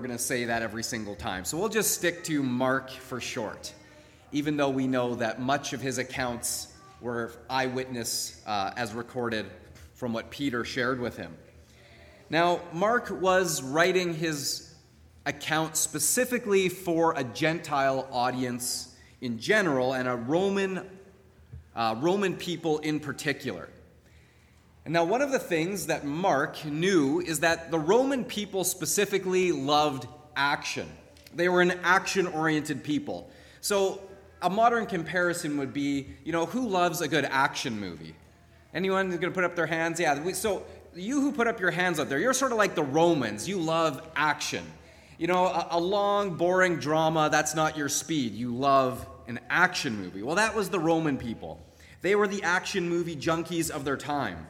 we're going to say that every single time. So we'll just stick to Mark for short, even though we know that much of his accounts were eyewitness uh, as recorded from what Peter shared with him. Now, Mark was writing his account specifically for a Gentile audience in general and a Roman, uh, Roman people in particular. And now, one of the things that Mark knew is that the Roman people specifically loved action. They were an action oriented people. So, a modern comparison would be you know, who loves a good action movie? Anyone going to put up their hands? Yeah. So, you who put up your hands up there, you're sort of like the Romans. You love action. You know, a, a long, boring drama, that's not your speed. You love an action movie. Well, that was the Roman people. They were the action movie junkies of their time.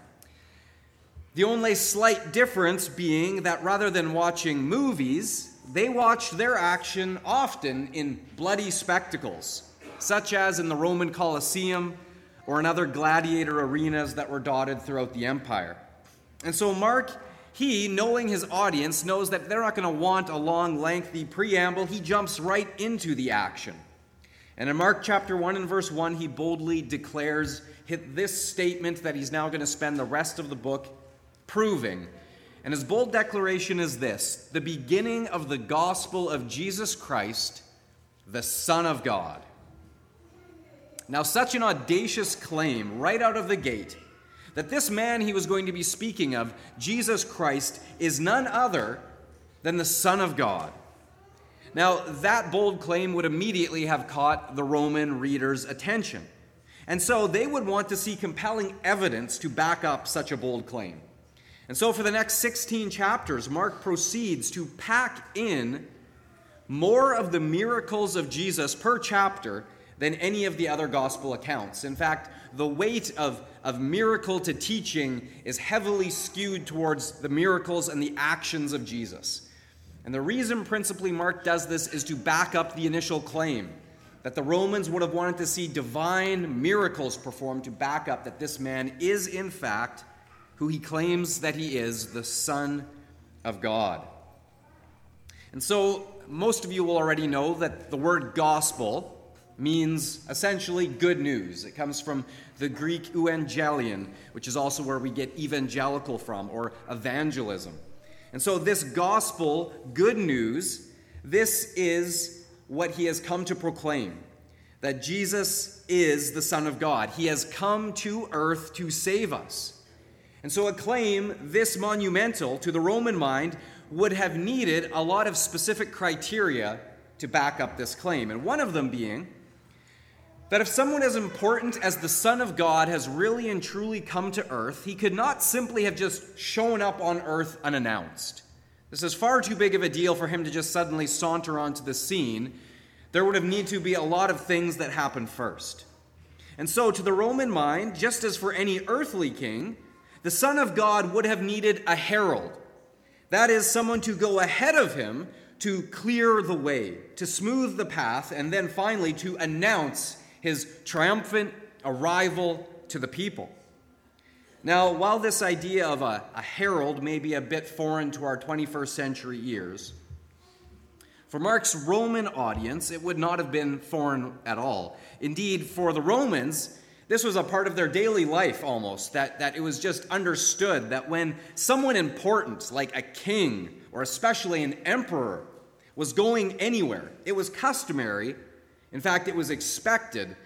The only slight difference being that rather than watching movies, they watched their action often in bloody spectacles, such as in the Roman Colosseum or in other gladiator arenas that were dotted throughout the empire. And so Mark, he, knowing his audience, knows that they're not going to want a long, lengthy preamble. He jumps right into the action. And in Mark chapter 1 and verse 1, he boldly declares this statement that he's now going to spend the rest of the book proving. And his bold declaration is this the beginning of the gospel of Jesus Christ, the Son of God. Now, such an audacious claim right out of the gate that this man he was going to be speaking of, Jesus Christ, is none other than the Son of God. Now, that bold claim would immediately have caught the Roman reader's attention. And so they would want to see compelling evidence to back up such a bold claim. And so, for the next 16 chapters, Mark proceeds to pack in more of the miracles of Jesus per chapter than any of the other gospel accounts. In fact, the weight of, of miracle to teaching is heavily skewed towards the miracles and the actions of Jesus. And the reason principally Mark does this is to back up the initial claim that the Romans would have wanted to see divine miracles performed to back up that this man is, in fact, who he claims that he is, the Son of God. And so, most of you will already know that the word gospel means essentially good news. It comes from the Greek euangelion, which is also where we get evangelical from, or evangelism. And so, this gospel, good news, this is what he has come to proclaim that Jesus is the Son of God. He has come to earth to save us. And so, a claim this monumental to the Roman mind would have needed a lot of specific criteria to back up this claim. And one of them being that if someone as important as the Son of God has really and truly come to earth, he could not simply have just shown up on earth unannounced. This is far too big of a deal for him to just suddenly saunter onto the scene. There would have need to be a lot of things that happen first. And so, to the Roman mind, just as for any earthly king, the Son of God would have needed a herald. That is, someone to go ahead of him to clear the way, to smooth the path, and then finally to announce his triumphant arrival to the people. Now, while this idea of a, a, herald may be a bit foreign to our 21st century ears, for Mark's Roman audience, it would not have been foreign at all. Indeed, for the Romans, this was a part of their daily life almost, that, that it was just understood that when someone important, like a king or especially an emperor, was going anywhere, it was customary, in fact, it was expected,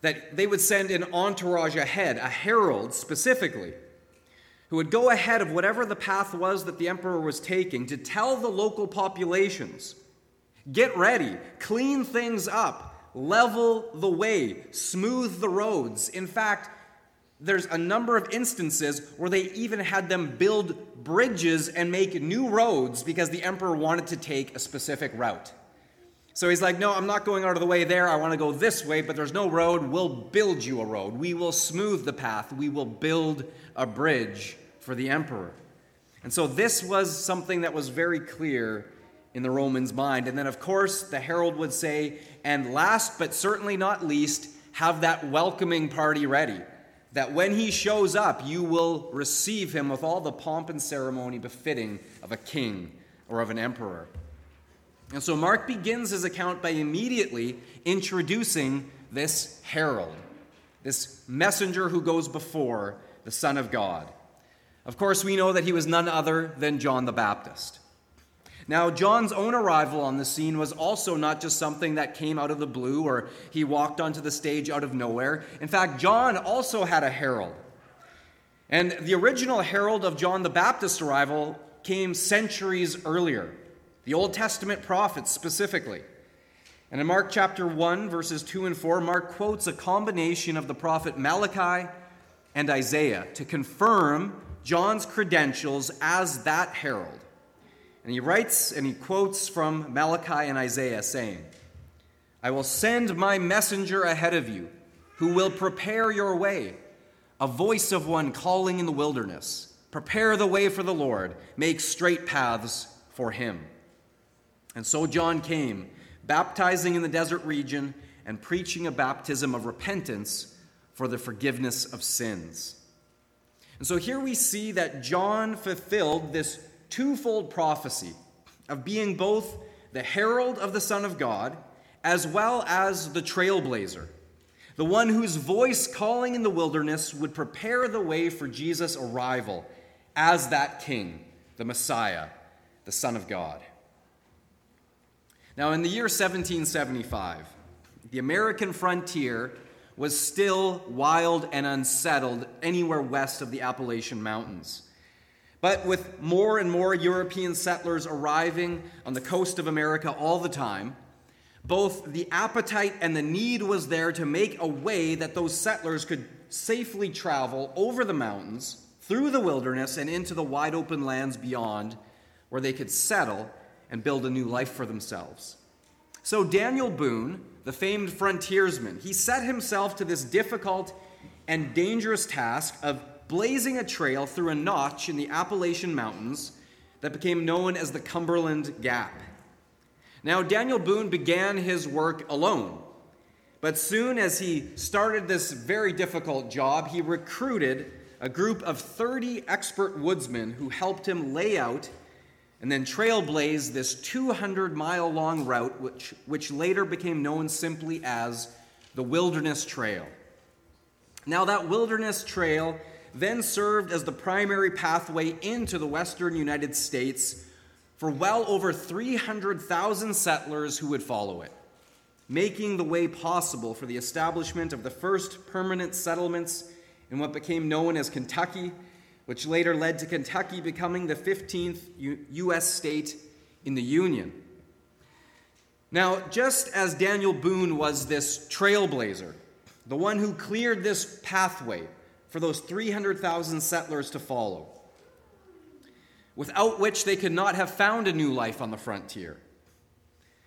that they would send an entourage ahead, a herald specifically, who would go ahead of whatever the path was that the emperor was taking to tell the local populations get ready, clean things up, level the way, smooth the roads. In fact, there's a number of instances where they even had them build bridges and make new roads because the emperor wanted to take a specific route. So he's like, No, I'm not going out of the way there. I want to go this way, but there's no road. We'll build you a road. We will smooth the path. We will build a bridge for the emperor. And so this was something that was very clear in the Romans' mind. And then, of course, the herald would say, and last but certainly not least, have that welcoming party ready. That when he shows up, you will receive him with all the pomp and ceremony befitting of a king or of an emperor. And so Mark begins his account by immediately introducing this herald, this messenger who goes before the Son of God. Of course, we know that he was none other than John the Baptist. Now, John's own arrival on the scene was also not just something that came out of the blue or he walked onto the stage out of nowhere. In fact, John also had a herald. And the original herald of John the Baptist's arrival came centuries earlier, the Old Testament prophets specifically. And in Mark chapter 1, verses 2 and 4, Mark quotes a combination of the prophet Malachi and Isaiah to confirm John's credentials as that herald. And he writes and he quotes from Malachi and Isaiah, saying, I will send my messenger ahead of you, who will prepare your way, a voice of one calling in the wilderness. Prepare the way for the Lord, make straight paths for him. And so John came, baptizing in the desert region and preaching a baptism of repentance for the forgiveness of sins. And so here we see that John fulfilled this twofold prophecy of being both the herald of the Son of God as well as the trailblazer, the one whose voice calling in the wilderness would prepare the way for Jesus' arrival as that king, the Messiah, the Son of God. Now, in the year 1775, the American frontier was still wild and unsettled anywhere west of the Appalachian Mountains. But with more and more European settlers arriving on the coast of America all the time, both the appetite and the need was there to make a way that those settlers could safely travel over the mountains, through the wilderness, and into the wide open lands beyond, where they could settle and build a new life for themselves. So Daniel Boone, the famed frontiersman, he set himself to this difficult and dangerous task of blazing a trail through a notch in the Appalachian Mountains that became known as the Cumberland Gap. Now, Daniel Boone began his work alone, but soon as he started this very difficult job, he recruited a group of 30 expert woodsmen who helped him lay out and then trailblaze this 200 mile long route, which, which later became known simply as the Wilderness Trail. Now, that Wilderness Trail then served as the primary pathway into the western United States for well over 300,000 settlers who would follow it, making the way possible for the establishment of the first permanent settlements in what became known as Kentucky, which later led to Kentucky becoming the 15th U- U.S. state in the Union. Now, just as Daniel Boone was this trailblazer, the one who cleared this pathway for those 300,000 settlers to follow, without which they could not have found a new life on the frontier.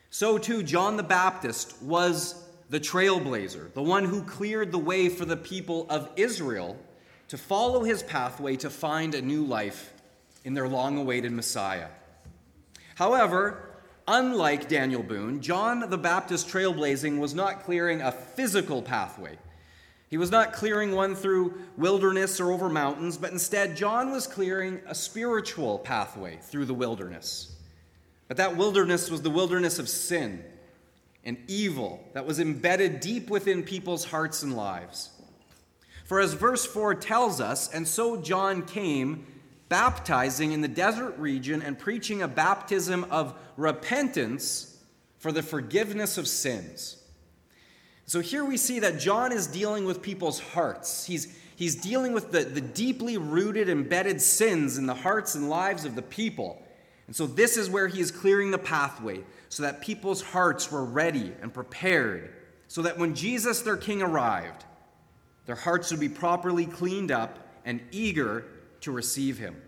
So too, John the Baptist was the trailblazer, the one who cleared the way for the people of Israel to follow his pathway to find a new life in their long awaited Messiah. However, unlike Daniel Boone, John the Baptist trailblazing was not clearing a physical pathway he was not clearing one through wilderness or over mountains, but instead, John was clearing a spiritual pathway through the wilderness. But that wilderness was the wilderness of sin and evil that was embedded deep within people's hearts and lives. For as verse 4 tells us, and so John came, baptizing in the desert region and preaching a baptism of repentance for the forgiveness of sins. So here we see that John is dealing with people's hearts. He's, he's dealing with the, the deeply rooted, embedded sins in the hearts and lives of the people. And so this is where he is clearing the pathway so that people's hearts were ready and prepared, so that when Jesus, their king, arrived, their hearts would be properly cleaned up and eager to receive him.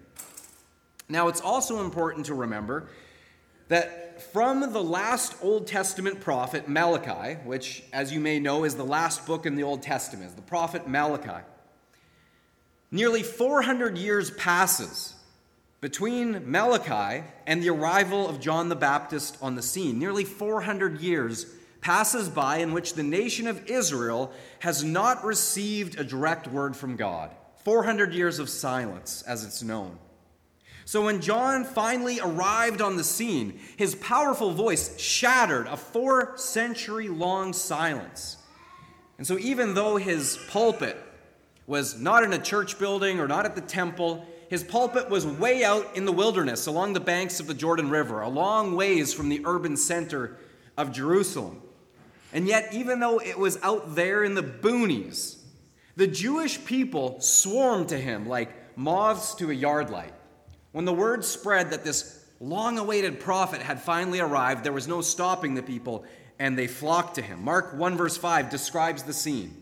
Now, it's also important to remember that from the last Old Testament prophet, Malachi, which, as you may know, is the last book in the Old Testament, the prophet Malachi, nearly 400 years passes between Malachi and the arrival of John the Baptist on the scene. Nearly 400 years passes by in which the nation of Israel has not received a direct word from God. 400 years of silence, as it's known. So when John finally arrived on the scene, his powerful voice shattered a four century long silence. And so even though his pulpit was not in a church building or not at the temple, his pulpit was way out in the wilderness along the banks of the Jordan River, a long ways from the urban center of Jerusalem. And yet, even though it was out there in the boonies, the Jewish people swarmed to him like moths to a yard light. When the word spread that this long awaited prophet had finally arrived, there was no stopping the people, and they flocked to him. Mark 1, verse 5 describes the scene.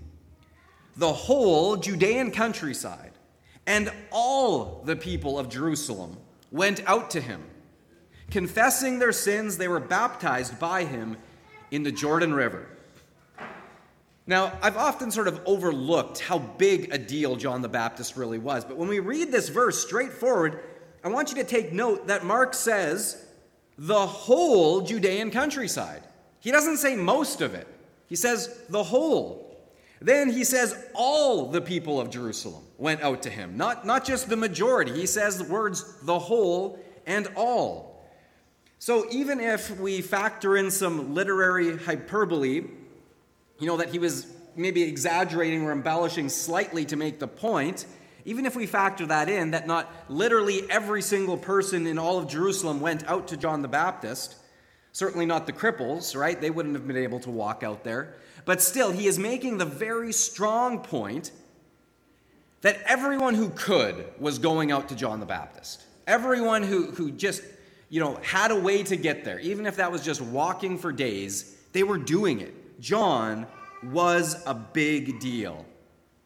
The whole Judean countryside and all the people of Jerusalem went out to him. Confessing their sins, they were baptized by him in the Jordan River. Now, I've often sort of overlooked how big a deal John the Baptist really was, but when we read this verse straightforward, I want you to take note that Mark says the whole Judean countryside. He doesn't say most of it, he says the whole. Then he says all the people of Jerusalem went out to him, not, not just the majority. He says the words the whole and all. So even if we factor in some literary hyperbole, you know, that he was maybe exaggerating or embellishing slightly to make the point, even if we factor that in, that not literally every single person in all of Jerusalem went out to John the Baptist, certainly not the cripples, right? They wouldn't have been able to walk out there. But still, he is making the very strong point that everyone who could was going out to John the Baptist. Everyone who, who just, you know, had a way to get there, even if that was just walking for days, they were doing it. John was a big deal.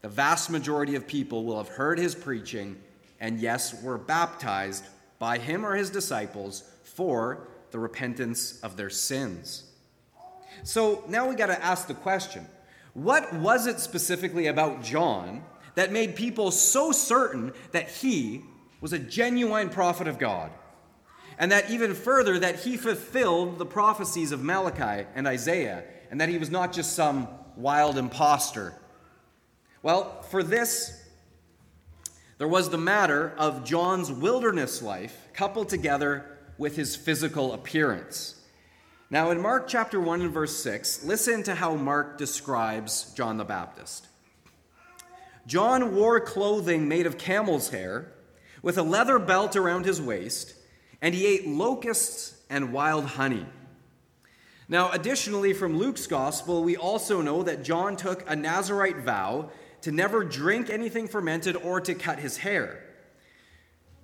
The vast majority of people will have heard his preaching and, yes, were baptized by him or his disciples for the repentance of their sins. So now we got to ask the question what was it specifically about John that made people so certain that he was a genuine prophet of God? And that even further, that he fulfilled the prophecies of Malachi and Isaiah, and that he was not just some wild impostor well, for this, there was the matter of John's wilderness life coupled together with his physical appearance. Now, in Mark chapter 1 and verse 6, listen to how Mark describes John the Baptist. John wore clothing made of camel's hair, with a leather belt around his waist, and he ate locusts and wild honey. Now, additionally, from Luke's gospel, we also know that John took a Nazarite vow to never drink anything fermented, or to cut his hair.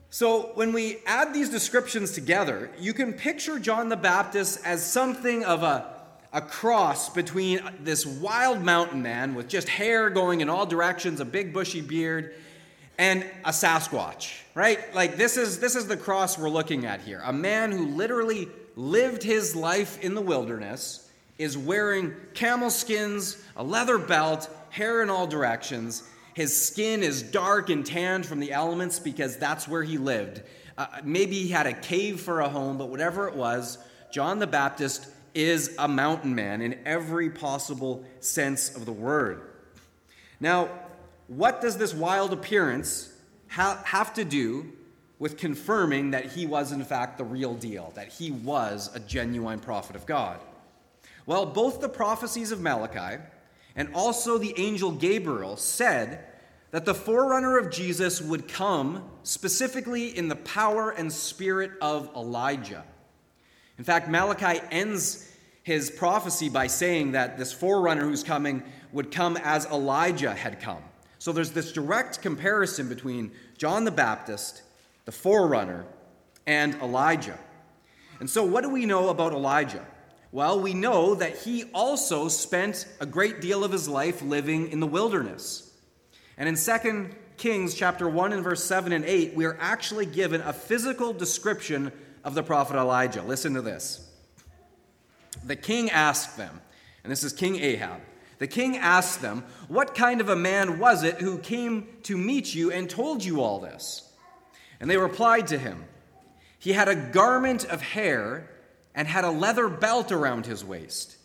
So, when we add these descriptions together, you can picture John the Baptist as something of a, a cross between this wild mountain man with just hair going in all directions, a big bushy beard, and a Sasquatch, right? Like this is this is the cross we're looking at here. A man who literally lived his life in the wilderness is wearing camel skins, a leather belt, hair in all directions. His skin is dark and tanned from the elements because that's where he lived. Uh, maybe he had a cave for a home, but whatever it was, John the Baptist is a mountain man in every possible sense of the word. Now, what does this wild appearance ha- have to do with confirming that he was, in fact, the real deal, that he was a genuine prophet of God? Well, both the prophecies of Malachi and also the angel Gabriel said that the forerunner of Jesus would come specifically in the power and spirit of Elijah. In fact, Malachi ends his prophecy by saying that this forerunner who's coming would come as Elijah had come. So there's this direct comparison between John the Baptist, the forerunner, and Elijah. And so, what do we know about Elijah? Well, we know that he also spent a great deal of his life living in the wilderness. And in 2 Kings chapter 1 and verse 7 and 8, we are actually given a physical description of the prophet Elijah. Listen to this. The king asked them, and this is King Ahab. The king asked them, What kind of a man was it who came to meet you and told you all this? And they replied to him, He had a garment of hair and had a leather belt around his waist.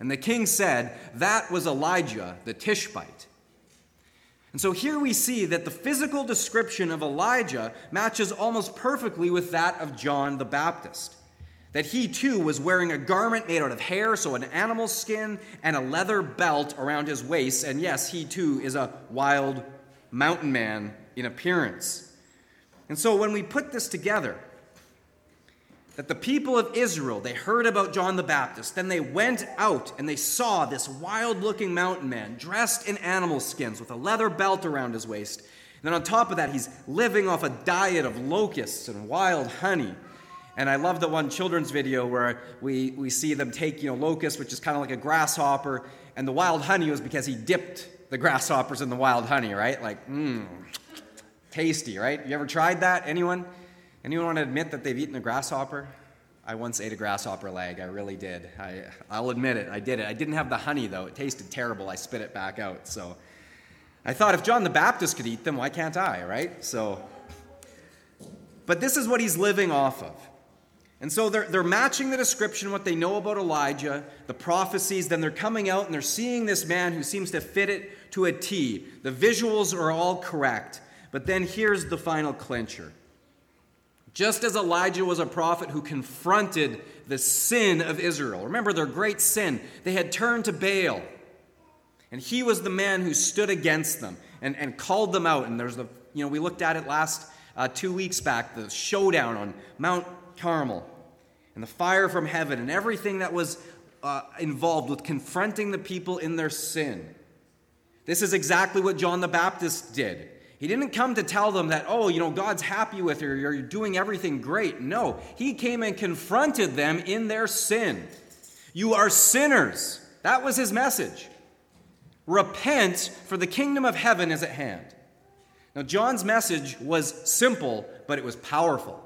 And the king said, That was Elijah the Tishbite. And so here we see that the physical description of Elijah matches almost perfectly with that of John the Baptist. That he too was wearing a garment made out of hair, so an animal skin, and a leather belt around his waist. And yes, he too is a wild mountain man in appearance. And so when we put this together, that the people of Israel, they heard about John the Baptist. Then they went out and they saw this wild looking mountain man dressed in animal skins with a leather belt around his waist. And then on top of that, he's living off a diet of locusts and wild honey. And I love the one children's video where we, we see them take, you know, locust, which is kind of like a grasshopper, and the wild honey was because he dipped the grasshoppers in the wild honey, right? Like, mmm, tasty, right? You ever tried that? Anyone? Anyone want to admit that they've eaten a grasshopper? I once ate a grasshopper leg. I really did. I, I'll admit it. I did it. I didn't have the honey, though. It tasted terrible. I spit it back out. So I thought if John the Baptist could eat them, why can't I, right? So, but this is what he's living off of. And so they're, they're matching the description, what they know about Elijah, the prophecies, then they're coming out and they're seeing this man who seems to fit it to a T. The visuals are all correct. But then here's the final clincher. Just as Elijah was a prophet who confronted the sin of Israel. Remember their great sin. They had turned to Baal. And he was the man who stood against them and, and called them out. And there's the, you know, we looked at it last uh, two weeks back, the showdown on Mount Carmel and the fire from heaven and everything that was uh, involved with confronting the people in their sin. This is exactly what John the Baptist did. He didn't come to tell them that, oh, you know, God's happy with you, you're doing everything great. No, he came and confronted them in their sin. You are sinners. That was his message. Repent, for the kingdom of heaven is at hand. Now, John's message was simple, but it was powerful.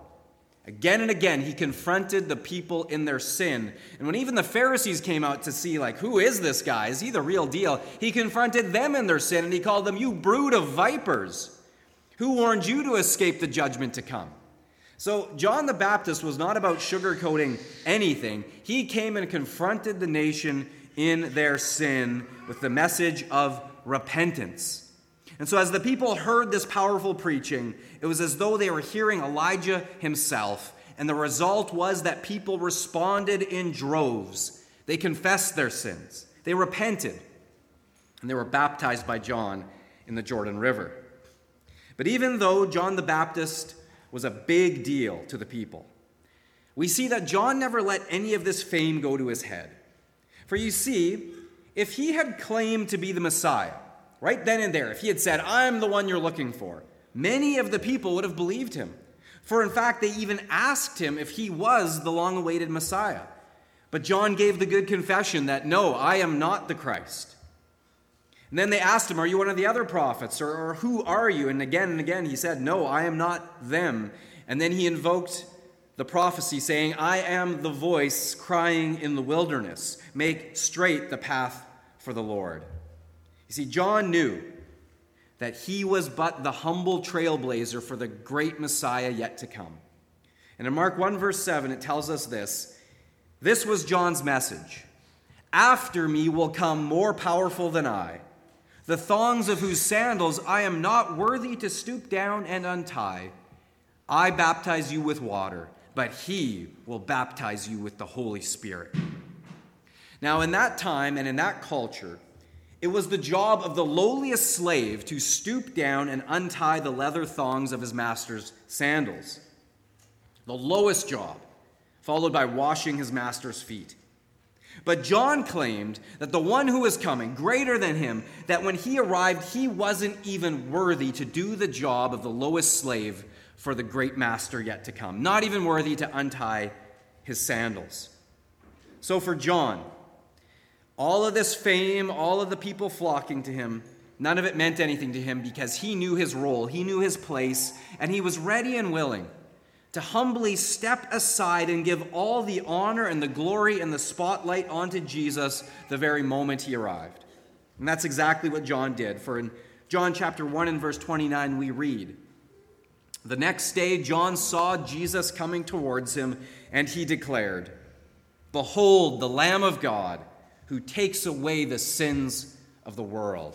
Again and again, he confronted the people in their sin. And when even the Pharisees came out to see, like, who is this guy? Is he the real deal? He confronted them in their sin and he called them, You brood of vipers. Who warned you to escape the judgment to come? So, John the Baptist was not about sugarcoating anything. He came and confronted the nation in their sin with the message of repentance. And so, as the people heard this powerful preaching, it was as though they were hearing Elijah himself. And the result was that people responded in droves. They confessed their sins, they repented, and they were baptized by John in the Jordan River. But even though John the Baptist was a big deal to the people, we see that John never let any of this fame go to his head. For you see, if he had claimed to be the Messiah, right then and there, if he had said, I'm the one you're looking for, many of the people would have believed him. For in fact, they even asked him if he was the long awaited Messiah. But John gave the good confession that, no, I am not the Christ. And then they asked him, Are you one of the other prophets? Or, or who are you? And again and again he said, No, I am not them. And then he invoked the prophecy, saying, I am the voice crying in the wilderness, make straight the path for the Lord. You see, John knew that he was but the humble trailblazer for the great Messiah yet to come. And in Mark 1, verse 7, it tells us this This was John's message After me will come more powerful than I, the thongs of whose sandals I am not worthy to stoop down and untie. I baptize you with water, but he will baptize you with the Holy Spirit. Now, in that time and in that culture, it was the job of the lowliest slave to stoop down and untie the leather thongs of his master's sandals. The lowest job, followed by washing his master's feet. But John claimed that the one who was coming, greater than him, that when he arrived, he wasn't even worthy to do the job of the lowest slave for the great master yet to come, not even worthy to untie his sandals. So for John, all of this fame, all of the people flocking to him, none of it meant anything to him because he knew his role, he knew his place, and he was ready and willing to humbly step aside and give all the honor and the glory and the spotlight onto Jesus the very moment he arrived. And that's exactly what John did. For in John chapter 1 and verse 29, we read The next day, John saw Jesus coming towards him, and he declared, Behold, the Lamb of God who takes away the sins of the world.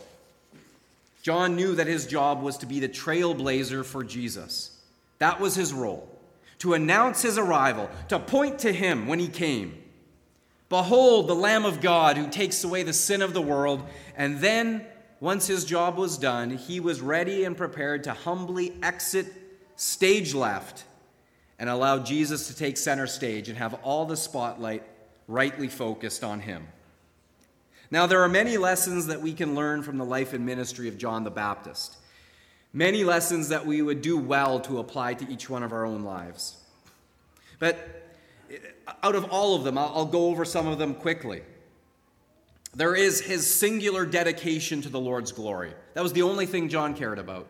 John knew that his job was to be the trailblazer for Jesus. That was his role to announce his arrival, to point to him when he came. Behold, the Lamb of God who takes away the sin of the world. And then, once his job was done, he was ready and prepared to humbly exit stage left and allow Jesus to take center stage and have all the spotlight rightly focused on him. Now, there are many lessons that we can learn from the life and ministry of John the Baptist. Many lessons that we would do well to apply to each one of our own lives. But uh, out of all of them, I'll go over some of them quickly. There is his singular dedication to the Lord's glory. That was the only thing John cared about.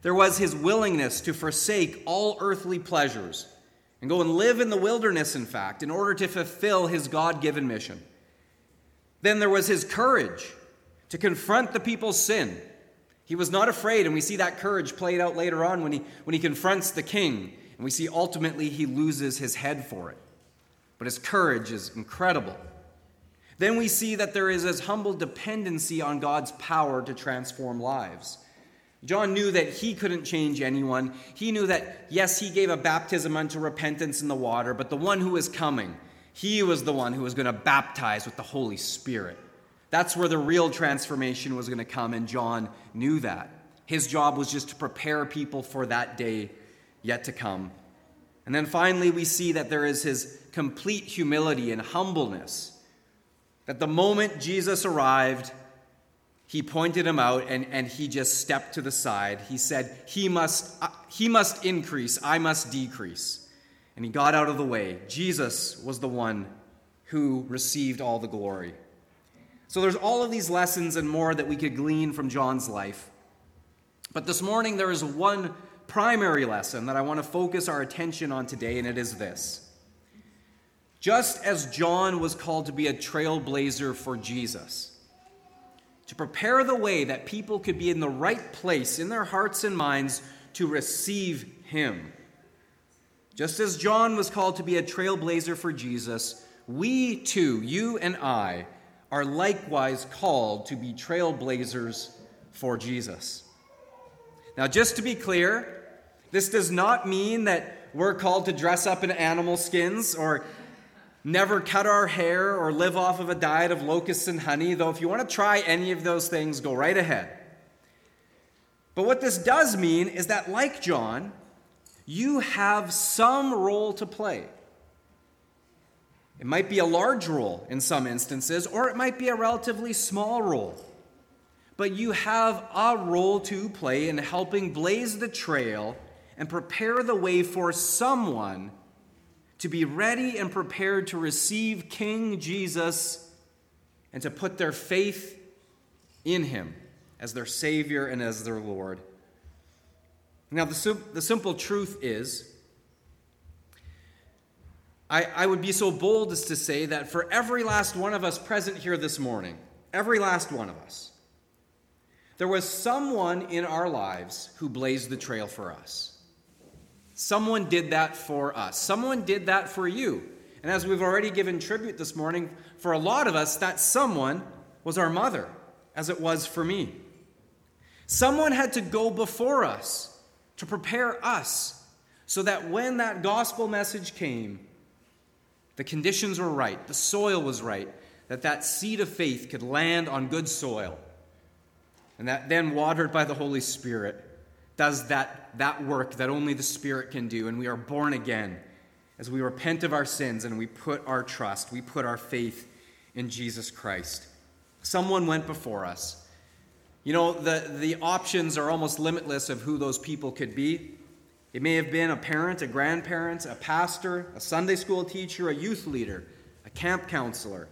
There was his willingness to forsake all earthly pleasures and go and live in the wilderness, in fact, in order to fulfill his God given mission. Then there was his courage to confront the people's sin. He was not afraid, and we see that courage played out later on when he, when he confronts the king, and we see ultimately he loses his head for it. But his courage is incredible. Then we see that there is his humble dependency on God's power to transform lives. John knew that he couldn't change anyone. He knew that, yes, he gave a baptism unto repentance in the water, but the one who is coming, he was the one who was going to baptize with the Holy Spirit. That's where the real transformation was going to come, and John knew that. His job was just to prepare people for that day yet to come. And then finally, we see that there is his complete humility and humbleness. That the moment Jesus arrived, he pointed him out and, and he just stepped to the side. He said, he must, uh, he must increase, I must decrease and he got out of the way. Jesus was the one who received all the glory. So there's all of these lessons and more that we could glean from John's life. But this morning there is one primary lesson that I want to focus our attention on today, and it is this. Just as John was called to be a trailblazer for Jesus, to prepare the way that people could be in the right place in their hearts and minds to receive him. Just as John was called to be a trailblazer for Jesus, we too, you and I, are likewise called to be trailblazers for Jesus. Now, just to be clear, this does not mean that we're called to dress up in animal skins or never cut our hair or live off of a diet of locusts and honey, though if you want to try any of those things, go right ahead. But what this does mean is that, like John, you have some role to play. It might be a large role in some instances, or it might be a relatively small role. But you have a role to play in helping blaze the trail and prepare the way for someone to be ready and prepared to receive King Jesus and to put their faith in him as their Savior and as their Lord. Now, the, the simple truth is, I, I would be so bold as to say that for every last one of us present here this morning, every last one of us, there was someone in our lives who blazed the trail for us. Someone did that for us. Someone did that for you. And as we've already given tribute this morning, for a lot of us, that someone was our mother, as it was for me. Someone had to go before us to prepare us so that when that gospel message came, the conditions were right, the soil was right, that that seed of faith could land on good soil. And that then, watered by the Holy Spirit, does that, that work that only the Spirit can do. And we are born again as we repent of our sins and we put our trust, we put our faith in Jesus Christ. Someone went before us you know, the, the options are almost limitless of who those people could be. It may have been a parent, a grandparent, a pastor, a Sunday school teacher, a youth leader, a camp counselor,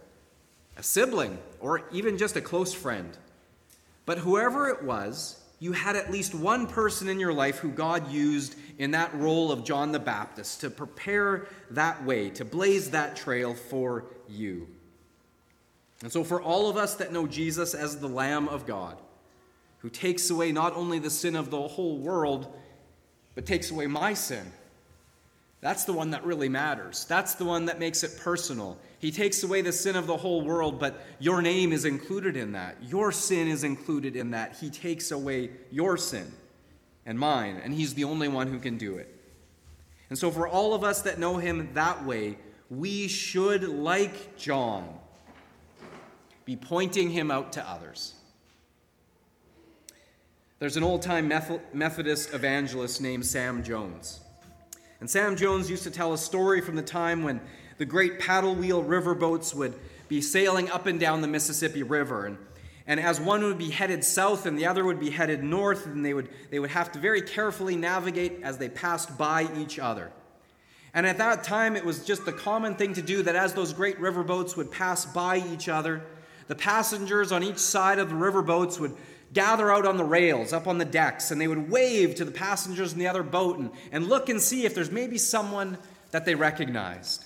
a sibling, or even just a close friend. But whoever it was, you had at least one person in your life who God used in that role of John the Baptist to prepare that way, to blaze that trail for you. And so, for all of us that know Jesus as the Lamb of God, who takes away not only the sin of the whole world, but takes away my sin. That's the one that really matters. That's the one that makes it personal. He takes away the sin of the whole world, but your name is included in that. Your sin is included in that. He takes away your sin and mine, and He's the only one who can do it. And so, for all of us that know Him that way, we should, like John, be pointing Him out to others. There's an old time Methodist evangelist named Sam Jones. And Sam Jones used to tell a story from the time when the great paddle wheel riverboats would be sailing up and down the Mississippi River. And, and as one would be headed south and the other would be headed north, and they would, they would have to very carefully navigate as they passed by each other. And at that time, it was just the common thing to do that as those great riverboats would pass by each other, the passengers on each side of the riverboats would gather out on the rails, up on the decks, and they would wave to the passengers in the other boat and, and look and see if there's maybe someone that they recognized.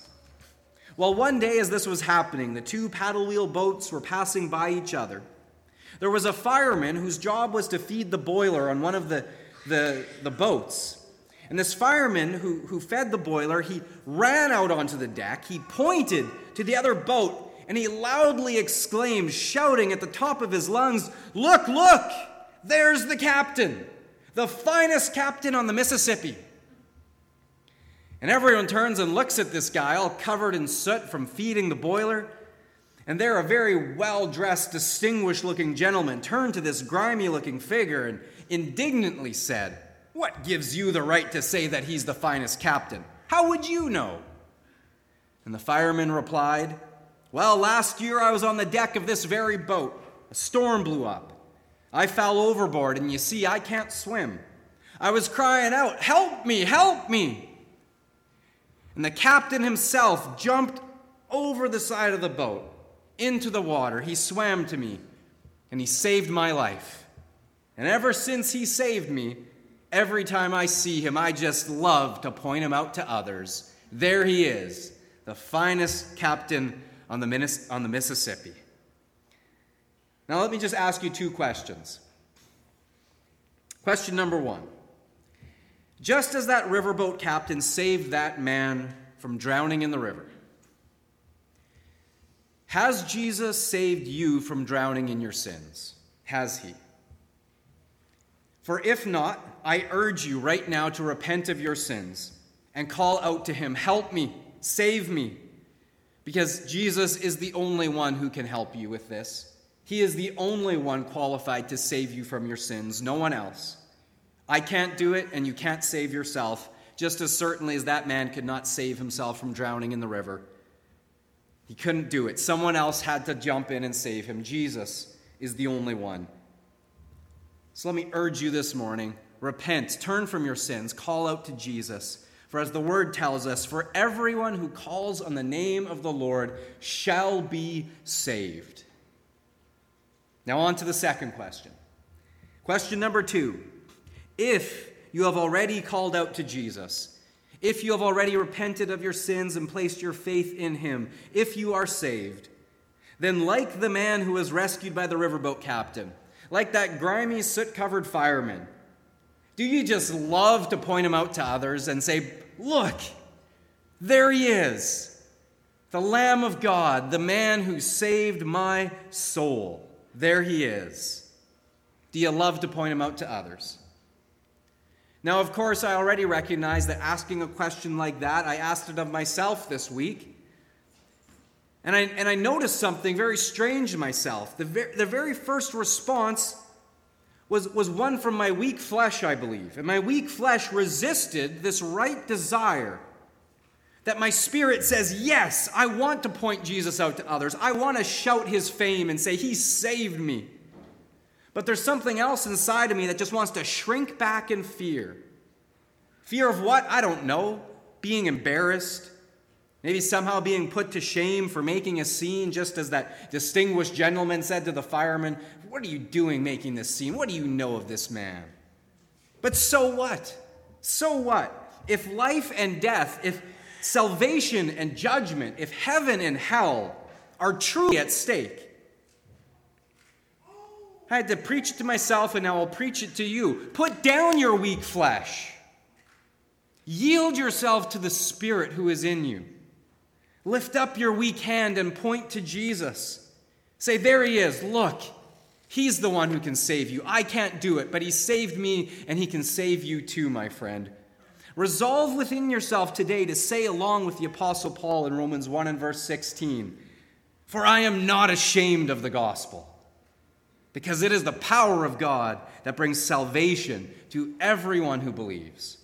Well, one day as this was happening, the two paddle wheel boats were passing by each other. There was a fireman whose job was to feed the boiler on one of the, the, the boats. And this fireman who, who fed the boiler, he ran out onto the deck, he pointed to the other boat, and he loudly exclaimed, shouting at the top of his lungs, Look, look! There's the captain! The finest captain on the Mississippi! And everyone turns and looks at this guy, all covered in soot from feeding the boiler. And there, a very well dressed, distinguished looking gentleman turned to this grimy looking figure and indignantly said, What gives you the right to say that he's the finest captain? How would you know? And the fireman replied, well, last year I was on the deck of this very boat. A storm blew up. I fell overboard, and you see, I can't swim. I was crying out, Help me, help me! And the captain himself jumped over the side of the boat into the water. He swam to me, and he saved my life. And ever since he saved me, every time I see him, I just love to point him out to others. There he is, the finest captain on the, on the Mississippi. Now, let me just ask you two questions. Question number one Just as that riverboat captain saved that man from drowning in the river, has Jesus saved you from drowning in your sins? Has he? For if not, I urge you right now to repent of your sins and call out to him, Help me, save me, because Jesus is the only one who can help you with this. He is the only one qualified to save you from your sins, no one else. I can't do it, and you can't save yourself, just as certainly as that man could not save himself from drowning in the river. He couldn't do it. Someone else had to jump in and save him. Jesus is the only one. So let me urge you this morning repent, turn from your sins, call out to Jesus. For as the word tells us, for everyone who calls on the name of the Lord shall be saved. Now, on to the second question. Question number two If you have already called out to Jesus, if you have already repented of your sins and placed your faith in him, if you are saved, then, like the man who was rescued by the riverboat captain, like that grimy, soot covered fireman, do you just love to point him out to others and say, Look, there he is, the Lamb of God, the man who saved my soul. There he is. Do you love to point him out to others? Now, of course, I already recognize that asking a question like that, I asked it of myself this week. And I, and I noticed something very strange in myself. The, ver- the very first response was, was one from my weak flesh, I believe. And my weak flesh resisted this right desire that my spirit says, Yes, I want to point Jesus out to others. I want to shout his fame and say, He saved me. But there's something else inside of me that just wants to shrink back in fear. Fear of what? I don't know. Being embarrassed, Maybe somehow being put to shame for making a scene, just as that distinguished gentleman said to the fireman, What are you doing making this scene? What do you know of this man? But so what? So what? If life and death, if salvation and judgment, if heaven and hell are truly at stake, I had to preach it to myself and now I'll preach it to you. Put down your weak flesh. Yield yourself to the Spirit who is in you. Lift up your weak hand and point to Jesus. Say, There he is. Look, he's the one who can save you. I can't do it, but he saved me, and he can save you too, my friend. Resolve within yourself today to say, along with the Apostle Paul in Romans 1 and verse 16, For I am not ashamed of the gospel, because it is the power of God that brings salvation to everyone who believes.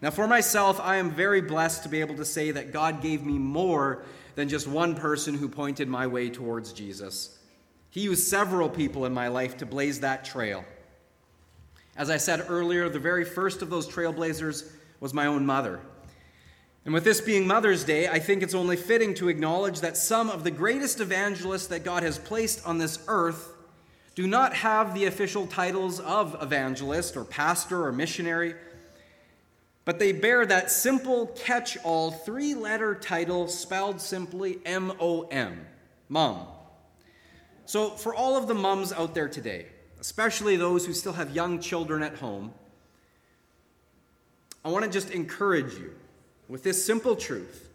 Now, for myself, I am very blessed to be able to say that God gave me more than just one person who pointed my way towards Jesus. He used several people in my life to blaze that trail. As I said earlier, the very first of those trailblazers was my own mother. And with this being Mother's Day, I think it's only fitting to acknowledge that some of the greatest evangelists that God has placed on this earth do not have the official titles of evangelist or pastor or missionary but they bear that simple catch all three letter title spelled simply M O M, mom. So, for all of the mums out there today, especially those who still have young children at home, I want to just encourage you with this simple truth.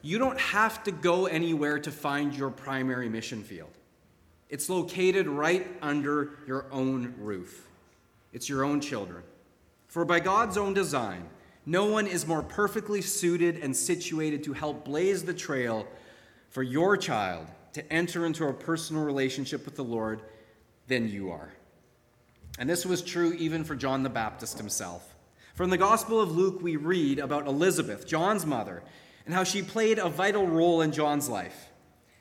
You don't have to go anywhere to find your primary mission field. It's located right under your own roof. It's your own children. For by God's own design, no one is more perfectly suited and situated to help blaze the trail for your child to enter into a personal relationship with the Lord than you are. And this was true even for John the Baptist himself. From the Gospel of Luke, we read about Elizabeth, John's mother, and how she played a vital role in John's life.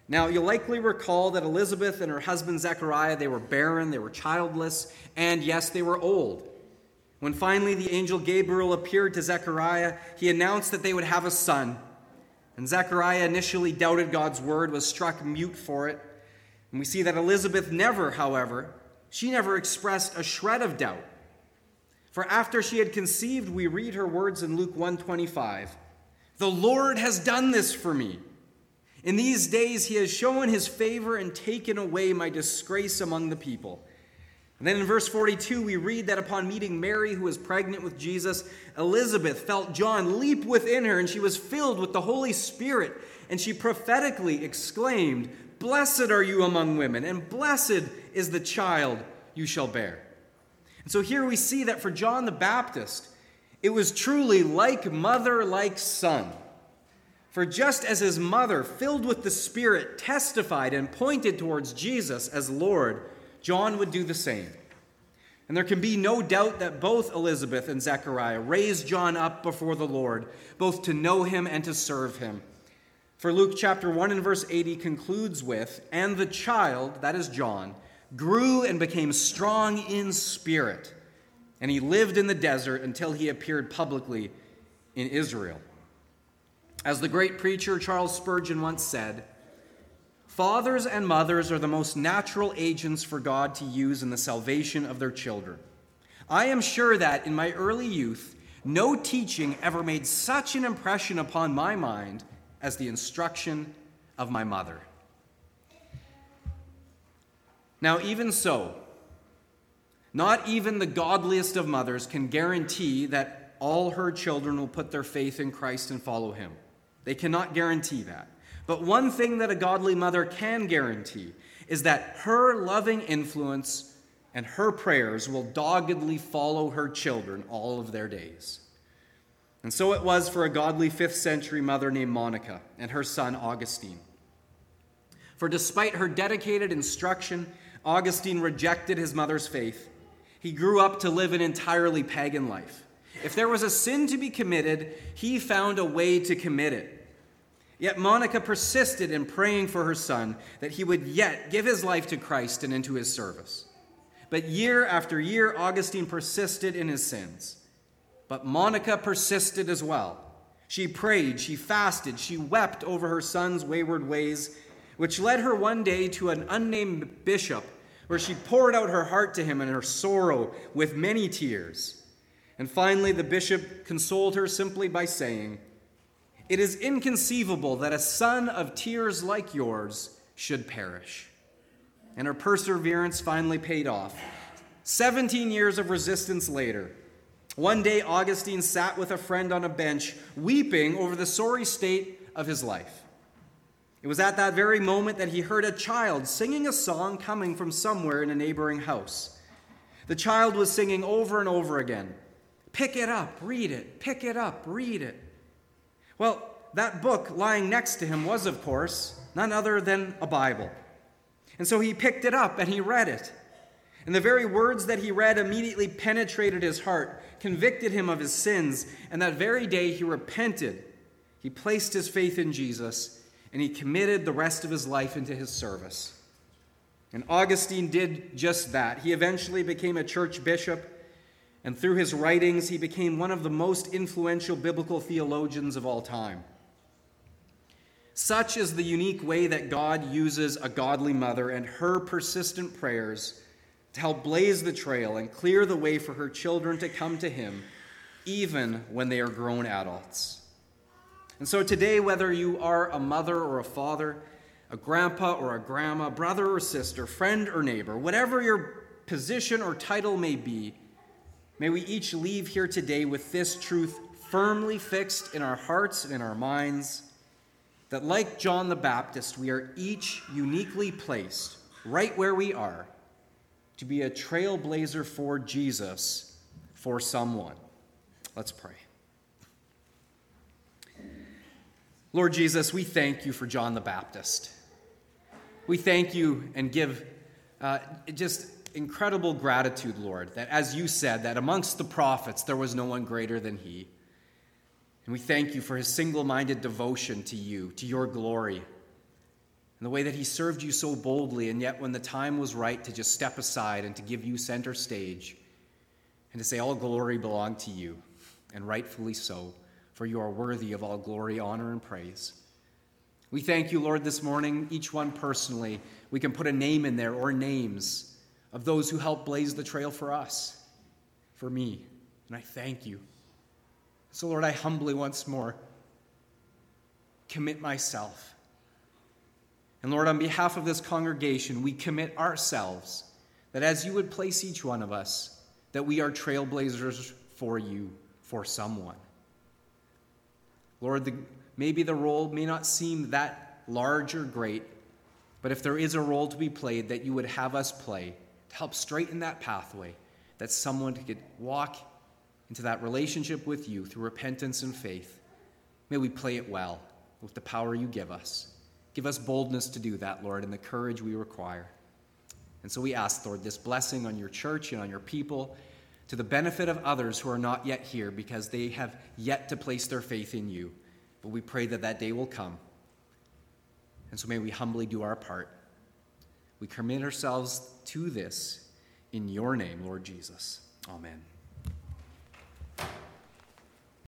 Now, you'll likely recall that Elizabeth and her husband Zechariah, they were barren, they were childless, and yes, they were old. When finally the angel Gabriel appeared to Zechariah, he announced that they would have a son. And Zechariah initially doubted God's word, was struck mute for it. And we see that Elizabeth never, however, she never expressed a shred of doubt. For after she had conceived, we read her words in Luke 125. The Lord has done this for me. In these days he has shown his favor and taken away my disgrace among the people. And then in verse 42, we read that upon meeting Mary, who was pregnant with Jesus, Elizabeth felt John leap within her, and she was filled with the Holy Spirit. And she prophetically exclaimed, Blessed are you among women, and blessed is the child you shall bear. And so here we see that for John the Baptist, it was truly like mother, like son. For just as his mother, filled with the Spirit, testified and pointed towards Jesus as Lord, John would do the same. And there can be no doubt that both Elizabeth and Zechariah raised John up before the Lord, both to know him and to serve him. For Luke chapter 1 and verse 80 concludes with, And the child, that is John, grew and became strong in spirit, and he lived in the desert until he appeared publicly in Israel. As the great preacher Charles Spurgeon once said, Fathers and mothers are the most natural agents for God to use in the salvation of their children. I am sure that in my early youth, no teaching ever made such an impression upon my mind as the instruction of my mother. Now, even so, not even the godliest of mothers can guarantee that all her children will put their faith in Christ and follow him. They cannot guarantee that. But one thing that a godly mother can guarantee is that her loving influence and her prayers will doggedly follow her children all of their days. And so it was for a godly fifth century mother named Monica and her son Augustine. For despite her dedicated instruction, Augustine rejected his mother's faith. He grew up to live an entirely pagan life. If there was a sin to be committed, he found a way to commit it. Yet Monica persisted in praying for her son that he would yet give his life to Christ and into his service. But year after year, Augustine persisted in his sins. But Monica persisted as well. She prayed, she fasted, she wept over her son's wayward ways, which led her one day to an unnamed bishop, where she poured out her heart to him and her sorrow with many tears. And finally, the bishop consoled her simply by saying, it is inconceivable that a son of tears like yours should perish. And her perseverance finally paid off. 17 years of resistance later, One day, Augustine sat with a friend on a bench, weeping over the sorry state of his life. It was at that very moment that he heard a child singing a song coming from somewhere in a neighboring house. The child was singing over and over again Pick it up, read it, pick it up, read it. Well, that book lying next to him was, of course, none other than a Bible. And so he picked it up and he read it. And the very words that he read immediately penetrated his heart, convicted him of his sins, and that very day he repented. He placed his faith in Jesus, and he committed the rest of his life into his service. And Augustine did just that. He eventually became a church bishop, and through his writings, he became one of the most influential biblical theologians of all time. Such is the unique way that God uses a godly mother and her persistent prayers to help blaze the trail and clear the way for her children to come to Him, even when they are grown adults. And so today, whether you are a mother or a father, a grandpa or a grandma, brother or sister, friend or neighbor, whatever your position or title may be, may we each leave here today with this truth firmly fixed in our hearts and in our minds that, like John the Baptist, we are each uniquely placed right where we are to be a trailblazer for Jesus for someone. Let's pray. Lord Jesus, we thank you for John the Baptist. We thank you and give uh, just incredible gratitude, Lord, that as you said, that amongst the prophets there was no one greater than he. And we thank you for his single minded devotion to you, to your glory and the way that he served you so boldly, and yet when the time was right to just step aside and to give you center stage and to say, All glory belong to you, and rightfully so, for you are worthy of all glory, honor, and praise. We thank you, Lord, this morning, each one personally. We can put a name in there or names of those who helped blaze the trail for us, for me, and I thank you. So, Lord, I humbly once more commit myself and Lord, on behalf of this congregation, we commit ourselves that as you would place each one of us, that we are trailblazers for you, for someone. Lord, the, maybe the role may not seem that large or great, but if there is a role to be played that you would have us play to help straighten that pathway, that someone could walk into that relationship with you through repentance and faith, may we play it well with the power you give us. Give us boldness to do that, Lord, and the courage we require. And so we ask, Lord, this blessing on your church and on your people to the benefit of others who are not yet here because they have yet to place their faith in you. But we pray that that day will come. And so may we humbly do our part. We commit ourselves to this in your name, Lord Jesus. Amen.